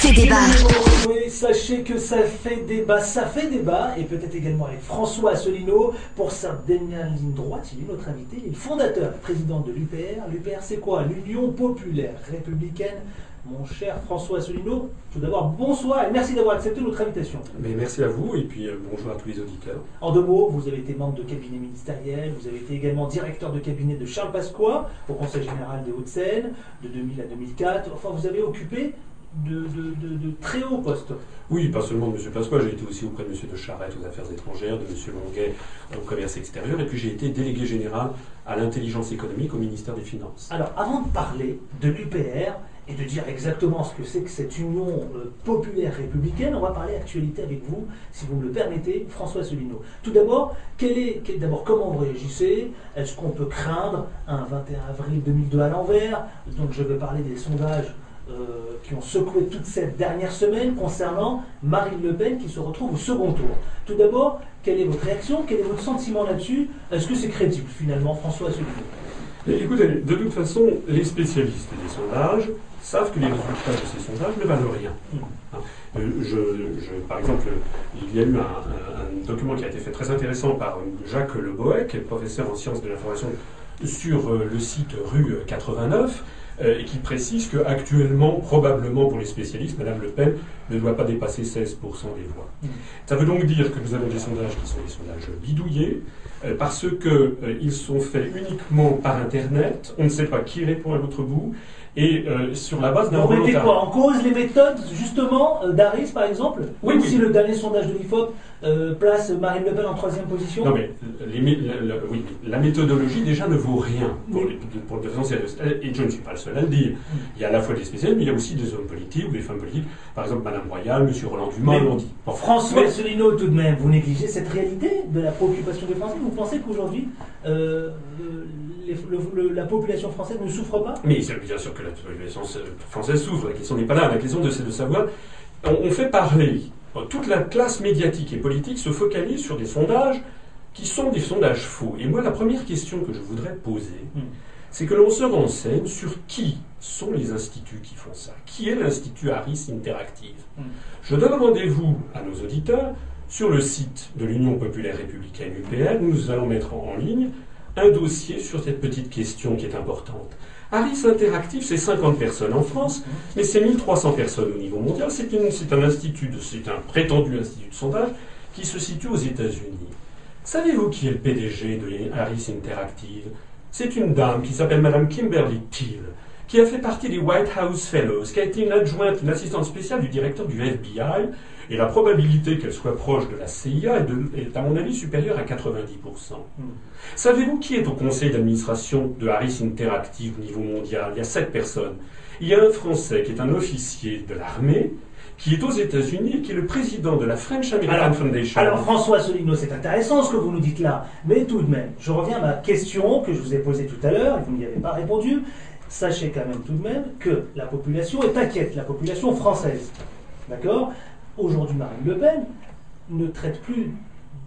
fait débat. Oui, sachez que ça fait débat, ça fait débat, et peut-être également avec François Asselineau. Pour sa dernière ligne droite, il est notre invité, il est le fondateur, président de l'UPR. L'UPR, c'est quoi? L'Union populaire républicaine. Mon cher François Asselineau, tout d'abord, bonsoir et merci d'avoir accepté notre invitation. Mais merci à vous et puis euh, bonjour à tous les auditeurs. En deux mots, vous avez été membre de cabinet ministériel, vous avez été également directeur de cabinet de Charles Pasqua au Conseil général des Hauts-de-Seine de 2000 à 2004. Enfin, vous avez occupé de, de- de- de très hauts postes. Oui, pas seulement de M. Pasqua, j'ai été aussi auprès de M. de Charette aux affaires étrangères, de M. Longuet au commerce extérieur, et puis j'ai été délégué général à l'intelligence économique au ministère des Finances. Alors, avant de parler de l'UPR et de dire exactement ce que c'est que cette union euh, populaire républicaine, on va parler actualité avec vous, si vous me le permettez, François Asselineau. Tout d'abord, quel est, quel- d'abord comment vous réagissez? Est-ce qu'on peut craindre un 21 avril 2002 à l'envers? Donc, je vais parler des sondages euh, qui ont secoué toute cette dernière semaine concernant Marine Le Pen qui se retrouve au second tour. Tout d'abord, quelle est votre réaction? Quel est votre sentiment là-dessus? Est-ce que c'est crédible finalement, François Asselineau Mais écoutez, de toute façon, les spécialistes des sondages savent que les résultats de ces sondages ne valent rien. Hein. Euh, je- je- par exemple, il y a eu un, un- document qui a été fait très intéressant par Jacques Le Bohec, qui est professeur en sciences de l'information sur euh, le site rue 89, euh, et qui précise que actuellement, probablement pour les spécialistes, Madame Le Pen ne doit pas dépasser 16% des voix. Mm. Ça veut donc dire que nous avons des sondages qui sont des sondages bidouillés, euh, parce qu'ils sont faits uniquement par Internet, on ne sait pas qui répond à l'autre bout, et euh, sur la base d'un Vous mettez quoi En cause les méthodes, justement, euh, d'Aris, par exemple? Oui, Même oui. si le dernier sondage de l'IFOP euh, place Marine Le Pen en troisième position Non mais les mé- la, la- oui, la méthodologie déjà ne vaut rien pour, les, pour. Et je ne suis pas le seul à le dire. Il y a à la fois des spécialistes, mais il y a aussi des hommes politiques ou des femmes politiques. Par exemple, Madame Royal, Monsieur Roland Dumas l'ont dit. Bon, François Asselineau, tout de même, vous négligez cette réalité de la préoccupation des Français Vous pensez qu'aujourd'hui, euh, euh, la population française ne souffre pas? Mais bien sûr que la population française souffre. La question n'est pas là. La question, de- c'est de savoir. On, on fait parler. Toute la classe médiatique et politique se focalise sur des sondages qui sont des sondages faux. Et moi, la première question que je voudrais poser, Hmm. c'est que l'on se renseigne sur qui sont les instituts qui font ça. Qui est l'Institut Harris Interactive Hmm. Je donne rendez-vous à nos auditeurs sur le site de l'Union populaire républicaine UPR nous allons mettre en ligne un dossier sur cette petite question qui est importante. Harris Interactive, c'est 50 personnes en France, mais c'est 1300 personnes au niveau mondial. C'est un institut, c'est un prétendu institut de sondage qui se situe aux États-Unis. Savez-vous qui est le PDG de Harris Interactive? C'est une dame qui s'appelle Madame Kimberly Peel, qui a fait partie des White House Fellows, qui a été une adjointe, une assistante spéciale du directeur du FBI, et la probabilité qu'elle soit proche de la CIA est, de- est, à mon avis supérieure à 90%. Hmm. Savez-vous qui est au conseil d'administration de Harris Interactive au niveau mondial? Il y a sept personnes. Il y a un Français qui est un officier de l'armée, qui est aux États-Unis et qui est le président de la French American Alors- Foundation. Alors François Asselineau, c'est intéressant ce que vous nous dites là, mais tout de même, je reviens à ma question que je vous ai posée tout à l'heure et vous n'y avez pas répondu. Sachez quand même tout de même que la population est inquiète, la population française. D'accord? Aujourd'hui, Marine Le Pen ne traite plus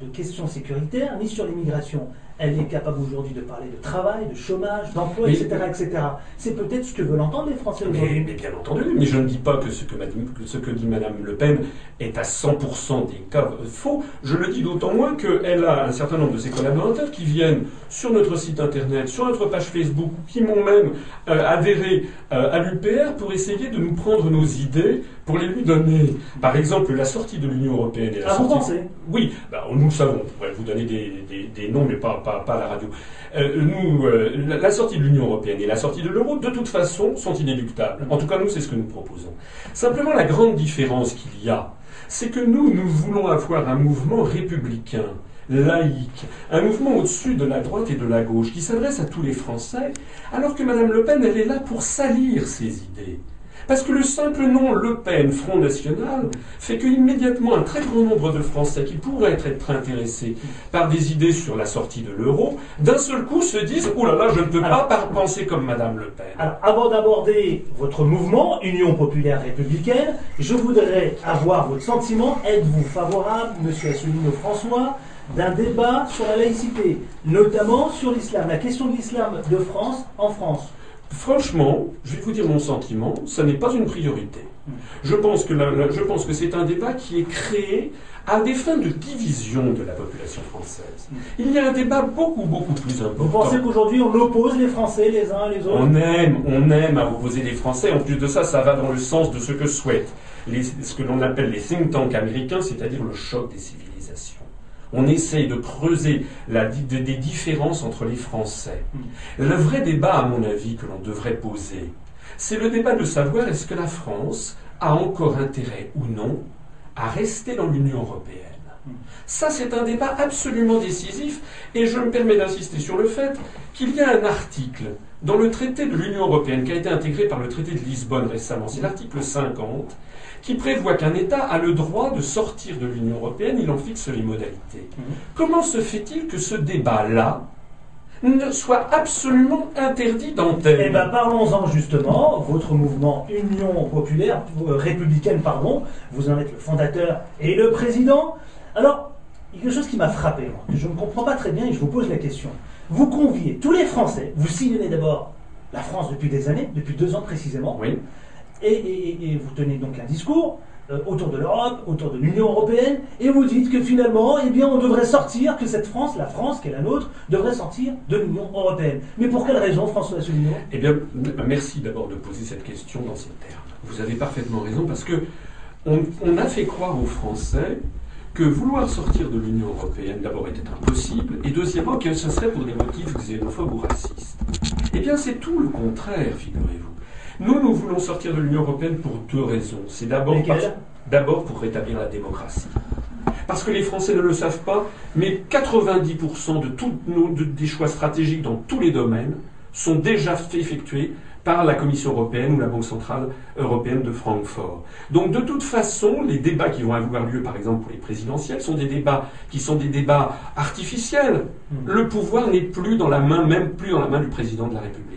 de questions sécuritaires ni sur l'immigration. Elle est capable aujourd'hui de parler de travail, de chômage, d'emploi, etc., etc. C'est peut-être ce que veulent entendre les Français Mais, aujourd'hui. mais bien entendu, mais je ne dis pas que ce que, madame- que ce que dit Madame Le Pen est à 100% des cas faux. Je le dis d'autant moins qu'elle a un certain nombre de ses collaborateurs qui viennent sur notre site internet, sur notre page Facebook, qui m'ont même euh, adhéré euh, à l'UPR pour essayer de nous prendre nos idées, pour les lui donner. Par exemple, la sortie de l'Union européenne et la Ah, vous sortie... pensez? Oui, bah, nous le savons. On pourrait vous donner des, des- des noms, mais pas, pas, pas à la radio. Euh, nous, euh, la, la sortie de l'Union européenne et la sortie de l'euro, de toute façon, sont inéluctables. En tout cas, nous, c'est ce que nous proposons. Simplement, la grande différence qu'il y a, c'est que nous, nous voulons avoir un mouvement républicain laïque, un mouvement au-dessus de la droite et de la gauche qui s'adresse à tous les Français, alors que Mme Le Pen, elle est là pour salir ses idées. Parce que le simple nom Le Pen, Front National, fait qu'immédiatement un très grand nombre de Français qui pourraient être intéressés par des idées sur la sortie de l'euro, d'un seul coup se disent « Oh là là, je ne peux pas Alors- penser comme Madame Le Pen ». Alors, avant d'aborder votre mouvement, Union populaire républicaine, je voudrais avoir votre sentiment. Êtes-vous favorable, monsieur Asselineau François, d'un débat sur la laïcité, notamment sur l'islam, la question de l'islam de France en France? Franchement, je vais vous dire mon sentiment, ça n'est pas une priorité. Je pense que, la- la- je pense que c'est un débat qui est créé à des fins de division de la population française. Il y a un débat beaucoup, beaucoup plus Vous important. pensez qu'aujourd'hui on oppose les Français les uns les autres? On aime, on aime à opposer les Français. En plus de ça, ça va dans le sens de ce que souhaitent les- ce que l'on appelle les think tanks américains, c'est-à-dire le choc des civilisations. On essaye de creuser la de- des différences entre les Français. Le vrai débat, à mon avis, que l'on devrait poser, c'est le débat de savoir est-ce que la France a encore intérêt ou non à rester dans l'Union européenne. Ça, c'est un débat absolument décisif et je me permets d'insister sur le fait qu'il y a un article dans le traité de l'Union européenne qui a été intégré par le traité de Lisbonne récemment, c'est l'article 50, qui prévoit qu'un État a le droit de sortir de l'Union européenne, il en fixe les modalités. Mhm. Comment se fait-il que ce débat-là ne soit absolument interdit d'antenne Eh bien, parlons-en justement. Votre mouvement Union populaire, euh, républicaine, pardon, vous en êtes le fondateur et le président. Alors, il y a quelque chose qui m'a frappé, moi, que je ne comprends pas très bien et je vous pose la question. Vous conviez tous les Français, vous sillonnez d'abord la France depuis des années, depuis deux ans précisément, Oui. Et, vous tenez donc un discours euh, autour de l'Europe, autour de l'Union européenne, et vous dites que finalement, eh bien, on devrait sortir, que cette France, la France qui est la nôtre, devrait sortir de l'Union européenne. Mais pour quelle raison, François Asselineau? Eh bien, merci d'abord de poser cette question dans ces termes. Vous avez parfaitement raison parce que on, on a fait croire aux Français que vouloir sortir de l'Union européenne d'abord était impossible et deuxièmement que ce serait pour des motifs xénophobes ou racistes. Eh bien, c'est tout le contraire, figurez-vous. Nous, nous voulons sortir de l'Union européenne pour deux raisons. C'est d'abord pour rétablir la démocratie. Parce que les Français ne le savent pas, mais 90% de tous nos de- des choix stratégiques dans tous les domaines sont déjà effectués par la Commission européenne ou la Banque centrale européenne de Francfort. Donc de toute façon, les débats qui vont avoir lieu, par exemple pour les présidentielles, sont des débats qui sont des débats artificiels. Mm. Le pouvoir n'est plus dans la main, même plus dans la main du président de la République.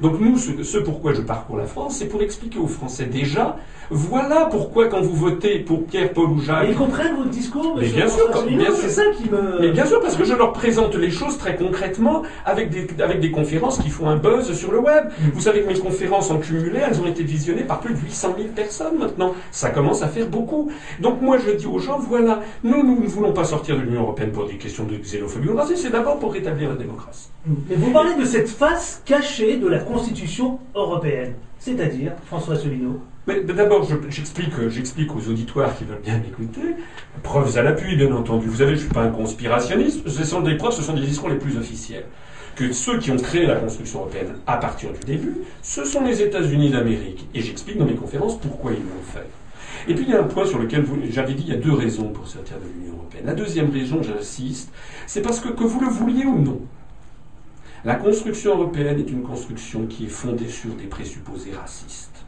Donc nous, ce, ce pourquoi je parcours la France, c'est pour expliquer aux Français déjà, voilà pourquoi quand vous votez pour Pierre, Paul ou Jacques, ils comprennent votre discours, Mais bien sûr, c'est ça qui me... Mais bien sûr, parce que je leur présente les choses très concrètement avec des, avec des conférences qui font un buzz sur le web. Mm. Vous savez mes conférences en cumulé, elles ont été visionnées par plus de 800 000 personnes maintenant. Ça commence à faire beaucoup. Donc moi, je dis aux gens, voilà, nous, nous ne voulons pas sortir de l'Union européenne pour des questions de xénophobie ou c'est d'abord pour rétablir la démocratie. Mais vous parlez de cette face cachée de la Constitution européenne, c'est-à-dire, François Asselineau, Mais d'abord, je- j'explique, j'explique aux auditoires qui veulent bien m'écouter. Preuves à l'appui, bien entendu. Vous savez, je ne suis pas un conspirationniste. Ce sont des preuves, ce sont des discours les plus officiels. Que ceux qui ont créé la construction européenne à partir du début, ce sont les États-Unis d'Amérique. Et j'explique dans mes conférences pourquoi ils l'ont fait. Et puis il y a un point sur lequel j'avais dit il y a deux raisons pour sortir de l'Union européenne. La deuxième raison, j'insiste, c'est parce que que vous le vouliez ou non, la construction européenne est une construction qui est fondée sur des présupposés racistes.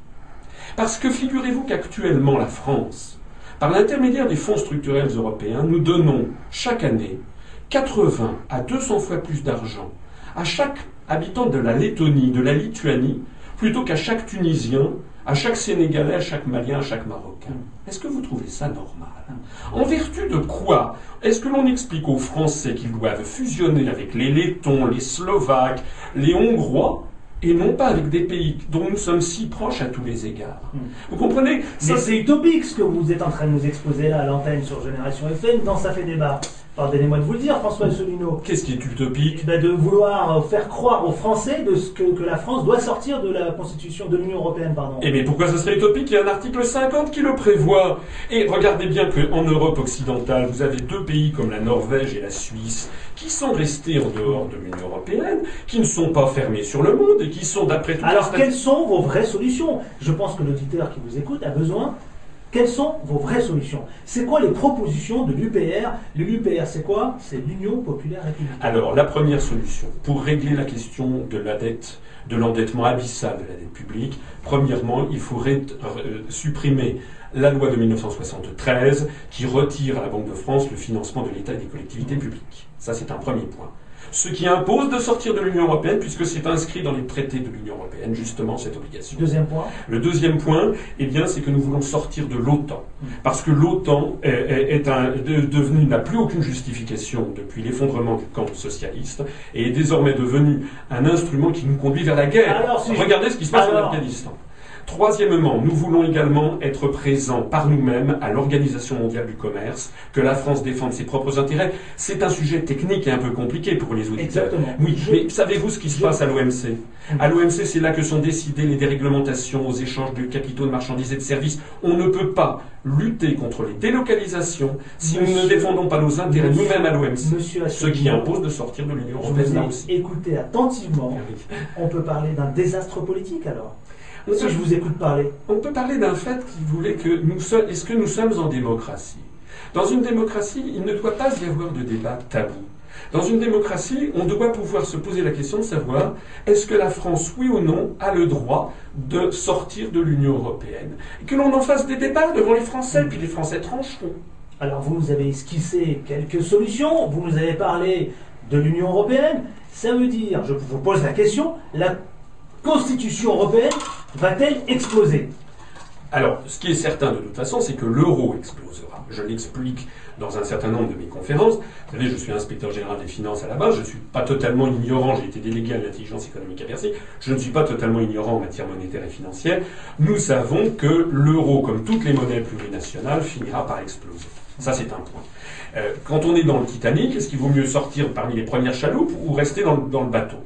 Parce que figurez-vous qu'actuellement la France, par l'intermédiaire des fonds structurels européens, nous donnons chaque année 80 à 200 fois plus d'argent à chaque habitant de la Lettonie, de la Lituanie, plutôt qu'à chaque Tunisien, à chaque Sénégalais, à chaque Malien, à chaque Marocain. Est-ce que vous trouvez ça normal En vertu de quoi est-ce que l'on explique aux Français qu'ils doivent fusionner avec les Lettons, les Slovaques, les Hongrois, et non pas avec des pays dont nous sommes si proches à tous les égards? Mm. Vous comprenez? Mais c'est utopique ce que vous êtes en train de nous exposer là à l'antenne sur Génération FM dans Ça fait débat. Pardonnez-moi de vous le dire, François Asselineau. Qu'est-ce qui est utopique? Eh ben, de vouloir euh, faire croire aux Français de ce que, que la France doit sortir de la Constitution de l'Union européenne, pardon. Eh bien, pourquoi ce serait utopique? Il y a un article 50 qui le prévoit. Et regardez bien qu'en Europe occidentale, vous avez deux pays comme la Norvège et la Suisse qui sont restés en dehors de l'Union européenne, qui ne sont pas fermés sur le monde et qui sont, d'après tout Alors, quelles sont vos vraies solutions? Je pense que l'auditeur qui vous écoute a besoin. Quelles sont vos vraies solutions? C'est quoi les propositions de l'UPR L'UPR, c'est quoi? C'est l'Union populaire républicaine. Alors, la première solution, pour régler la question de la dette, de l'endettement abyssal de la dette publique, premièrement, il faudrait euh, supprimer la loi de 1973 qui retire à la Banque de France le financement de l'État et des collectivités publiques. Ça, c'est un premier point. Ce qui impose de sortir de l'Union européenne, puisque c'est inscrit dans les traités de l'Union européenne, justement, cette obligation. Deuxième point. Le deuxième point, eh bien, c'est que nous voulons sortir de l'OTAN. Parce que l'OTAN est, est un, de, devenu, n'a plus aucune justification depuis l'effondrement du camp socialiste, et est désormais devenu un instrument qui nous conduit vers la guerre. Alors, si je- Regardez ce qui se passe Alors- en Afghanistan. Troisièmement, nous voulons également être présents par nous-mêmes à l'Organisation mondiale du commerce, que la France défende ses propres intérêts. C'est un sujet technique et un peu compliqué pour les auditeurs. Exactement. Oui, Je- mais savez-vous ce qui se je- passe à l'OMC À l'OMC, c'est là que sont décidées les déréglementations aux échanges de capitaux, de marchandises et de services. On ne peut pas lutter contre les délocalisations si nous ne défendons pas nos intérêts Monsieur- nous-mêmes à l'OMC. Monsieur Ce qui impose de sortir de l'Union européenne là aussi. écouté attentivement. Oui. On peut parler d'un désastre politique alors? On Si peut- je vous écoute parler. On peut parler d'un fait qui voulait que nous sommes. Est-ce que nous sommes en démocratie? Dans une démocratie, il ne doit pas y avoir de débat tabou. Dans une démocratie, on doit pouvoir se poser la question de savoir est-ce que la France, oui ou non, a le droit de sortir de l'Union européenne? Et que l'on en fasse des débats devant les Français, puis les Français trancheront. Alors vous nous avez esquissé quelques solutions, vous nous avez parlé de l'Union européenne. Ça veut dire, je vous pose la question, la Constitution européenne va-t-elle exploser? Alors, ce qui est certain de toute façon, c'est que l'euro explosera. Je l'explique dans un certain nombre de mes conférences. Vous savez, je suis inspecteur général des finances à la base, je ne suis pas totalement ignorant, j'ai été délégué à l'intelligence économique à Bercy, je ne suis pas totalement ignorant en matière monétaire et financière. Nous savons que l'euro, comme toutes les monnaies plurinationales, finira par exploser. Ça, c'est un point. Euh, quand on est dans le Titanic, est-ce qu'il vaut mieux sortir parmi les premières chaloupes ou rester dans, le- dans le bateau?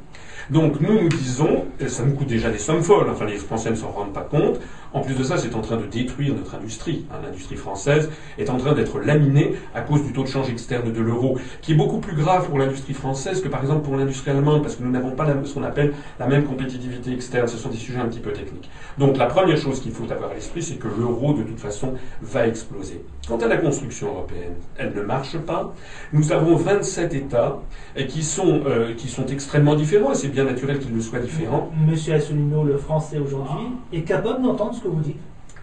Donc nous nous disons, ça nous coûte déjà des sommes folles, enfin les Français ne s'en rendent pas compte, en plus de ça c'est en train de détruire notre industrie. hein. L'industrie française est en train d'être laminée à cause du taux de change externe de l'euro, qui est beaucoup plus grave pour l'industrie française que par exemple pour l'industrie allemande, parce que nous n'avons pas ce qu'on appelle la même compétitivité externe, ce sont des sujets un petit peu techniques. Donc la première chose qu'il faut avoir à l'esprit, c'est que l'euro de toute façon va exploser. Quant à la construction européenne, elle ne marche pas. Nous avons 27 États qui sont, euh, qui sont extrêmement différents, bien naturel qu'ils le soient différents. Monsieur Asselineau, le français aujourd'hui, est capable d'entendre ce que vous dites?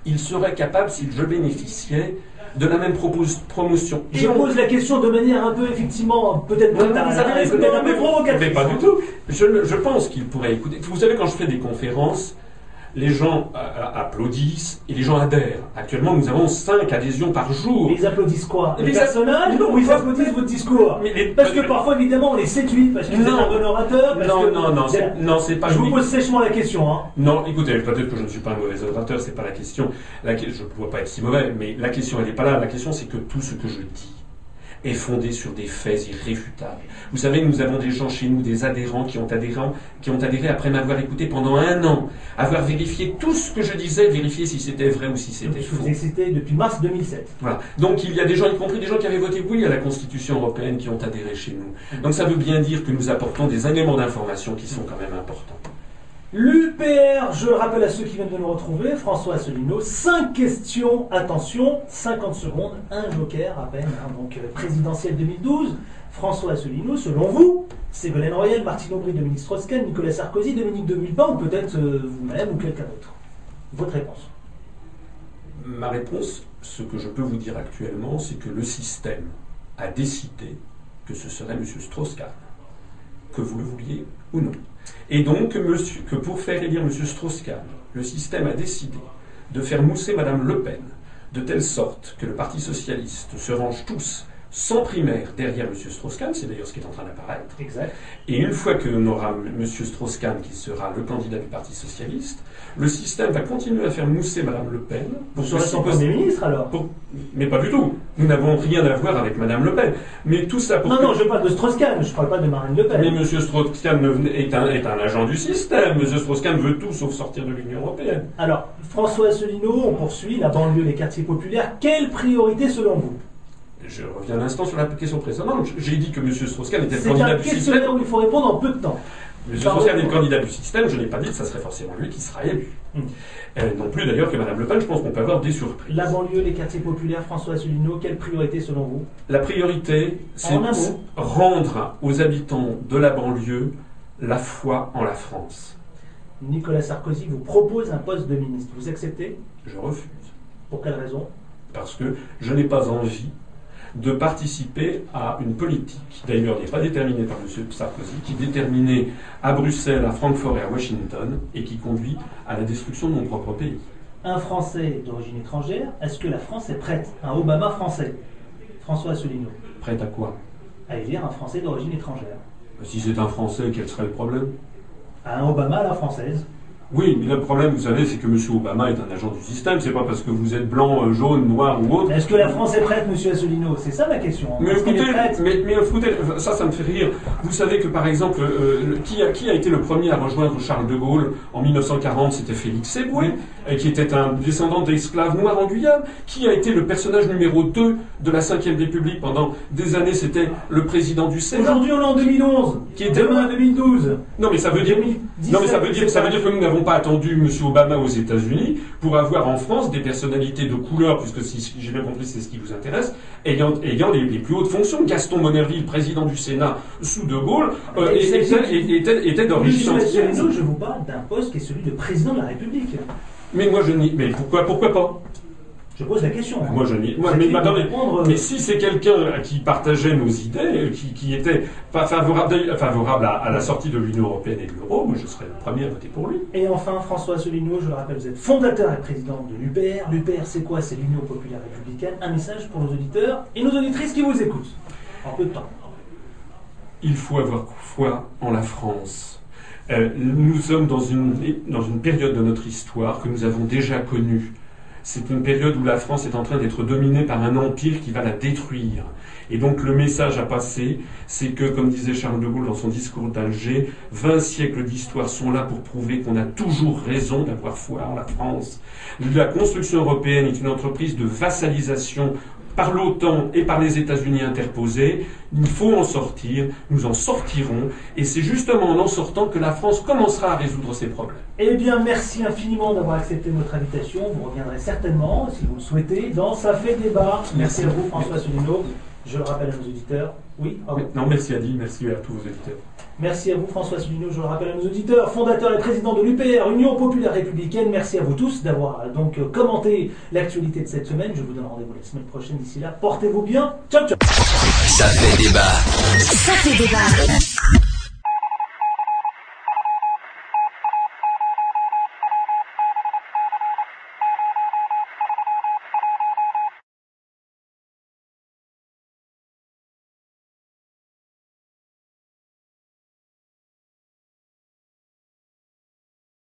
Il serait capable, si je bénéficiais, de la même promotion. Je pose la question de manière un peu, effectivement, peut-être non, un peu mais- provocatrice. Mais pas du tout. Je, je pense qu'il pourrait écouter. Vous savez, quand je fais des conférences, les gens euh, euh, applaudissent et les gens adhèrent. Actuellement, nous avons 5 adhésions par jour. Mais ils applaudissent quoi Les personnages non, ils applaudissent votre discours Mais les- Parce que parfois, évidemment, on les séduit, parce que vous êtes Non. un bon orateur. parce Non, que- non, non, c'est, non, c'est pas Je vous pose sèchement la question. Hein. Non, écoutez, peut-être que je ne suis pas un mauvais orateur, c'est pas la question. La, je ne dois pas être si mauvais, mais la question, elle n'est pas là. La question, c'est que tout ce que je dis est fondé sur des faits irréfutables. Vous savez, nous avons des gens chez nous, des adhérents qui ont adhéré, qui ont adhéré après m'avoir écouté pendant un an, avoir vérifié tout ce que je disais, vérifier si c'était vrai ou si c'était faux. cité depuis mars 2007. Voilà. Donc il y a des gens, y compris des gens qui avaient voté oui à la Constitution européenne, qui ont adhéré chez nous. Donc ça veut bien dire que nous apportons des éléments d'information qui sont quand même importants. L'UPR, je rappelle à ceux qui viennent de nous retrouver, François Asselineau, 5 questions, attention, 50 secondes, un joker à peine, hein, donc euh, présidentielle 2012. François Asselineau, selon vous, Ségolène Royal, Martine Aubry, Dominique Strauss-Kahn, Nicolas Sarkozy, Dominique de Villepin ou peut-être euh, vous-même ou quelqu'un d'autre? Votre réponse Ma réponse, ce que je peux vous dire actuellement, c'est que le système a décidé que ce serait M. Strauss-Kahn, que vous le vouliez ou non. Et donc que pour faire élire M. Strauss-Kahn, le système a décidé de faire mousser Mme Le Pen, de telle sorte que le Parti socialiste se range tous sans primaire derrière M. Strauss-Kahn, c'est d'ailleurs ce qui est en train d'apparaître. Exact. Et une fois que l'on aura M. Strauss-Kahn qui sera le candidat du Parti socialiste, le système va continuer à faire mousser Mme Le Pen. Pour que si Premier ministre alors? Pour- Mais pas du tout. Nous n'avons rien à voir avec Mme Le Pen. Mais tout ça pour Non, que- non, je parle de Strauss-Kahn, je parle pas de Marine Le Pen. Mais M. Strauss-Kahn ne- est un, est un agent du système. M. Strauss-Kahn veut tout sauf sortir de l'Union européenne. Alors, François Asselineau, on poursuit, la banlieue, les quartiers populaires, quelle priorité selon vous? Je reviens un instant sur la question précédente. J'ai dit que M. Strauss-Kahn était le candidat du système. il faut répondre en peu de temps. M. Strauss-Kahn est le candidat du système. Je n'ai pas dit que ça serait forcément lui qui sera élu. Hmm. Euh, non plus d'ailleurs que Mme Le Pen. Je pense qu'on peut avoir des surprises. La banlieue, les quartiers populaires, François Asselineau, quelle priorité selon vous? La priorité, c'est rendre aux habitants de la banlieue la foi en la France. Nicolas Sarkozy vous propose un poste de ministre. Vous acceptez? Je refuse. Pour quelle raison? Parce que je n'ai pas envie de participer à une politique, qui d'ailleurs n'est pas déterminée par M. Sarkozy, qui est déterminée à Bruxelles, à Francfort et à Washington, et qui conduit à la destruction de mon propre pays. Un Français d'origine étrangère, est-ce que la France est prête Un Obama français? François Asselineau. Prête à quoi? À élire un Français d'origine étrangère. Si c'est un Français, quel serait le problème? À un Obama à la française. Oui, mais le problème, vous savez, c'est que M. Obama est un agent du système. C'est pas parce que vous êtes blanc, euh, jaune, noir ou autre. Est-ce que la France est prête, M. Asselineau? C'est ça ma question. Mais écoutez, est prête? mais, mais écoutez, ça, ça me fait rire. Vous savez que par exemple, euh, le- qui, a, qui a été le premier à rejoindre Charles de Gaulle en 1940 C'était Félix Éboué, qui était un descendant d'esclaves noirs en Guyane. Qui a été le personnage numéro 2 de la Ve République pendant des années C'était le président du Sénat. Aujourd'hui, on est en 2011. Qui était- Demain, 2012. Non, mais ça veut dire. 2017, Non, mais ça veut dire, c'est ça pas- veut dire que nous n'avons pas attendu M. Obama aux États-Unis pour avoir en France des personnalités de couleur, puisque si j'ai bien compris, c'est ce qui vous intéresse, ayant, ayant les, les plus hautes fonctions. Gaston Monerville, président du Sénat sous De Gaulle, euh, Et était, était, était- d'origine je vous parle d'un poste qui est celui de président de la République. Mais moi, je n'y. Mais pourquoi, pourquoi pas? Je pose la question. hein. Moi, je n'y. Moi, mais, attendez, répondre, euh, mais si c'est quelqu'un qui partageait nos idées, euh, qui, qui était favorable, favorable à, à la sortie de l'Union européenne et de l'euro, moi, je serais le premier à voter pour lui. Et enfin, François Asselineau, je le rappelle, vous êtes fondateur et président de l'UPR. L'UPR, c'est quoi? C'est l'Union populaire républicaine. Un message pour nos auditeurs et nos auditrices qui vous écoutent. En peu de temps. Il faut avoir foi en la France. Euh, nous sommes dans une, dans une période de notre histoire que nous avons déjà connue. C'est une période où la France est en train d'être dominée par un empire qui va la détruire. Et donc le message à passer, c'est que, comme disait Charles de Gaulle dans son discours d'Alger, 20 siècles d'histoire sont là pour prouver qu'on a toujours raison d'avoir foi en la France. La construction européenne est une entreprise de vassalisation par l'OTAN et par les États-Unis interposés. Il faut en sortir, nous en sortirons, et c'est justement en en sortant que la France commencera à résoudre ses problèmes. Eh bien, merci infiniment d'avoir accepté notre invitation. Vous reviendrez certainement, si vous le souhaitez, dans Ça fait débat. Merci à vous, François Asselineau. Je le rappelle à nos auditeurs. Oui, pardon. Non, merci Adi, merci à tous vos éditeurs. Merci à vous, François Asselineau, je le rappelle à nos auditeurs, fondateur et président de l'UPR, Union Populaire Républicaine. Merci à vous tous d'avoir euh, donc euh, commenté l'actualité de cette semaine. Je vous donne rendez-vous la semaine prochaine. D'ici là, portez-vous bien. Ciao, ciao. Ça fait débat. Ça fait débat.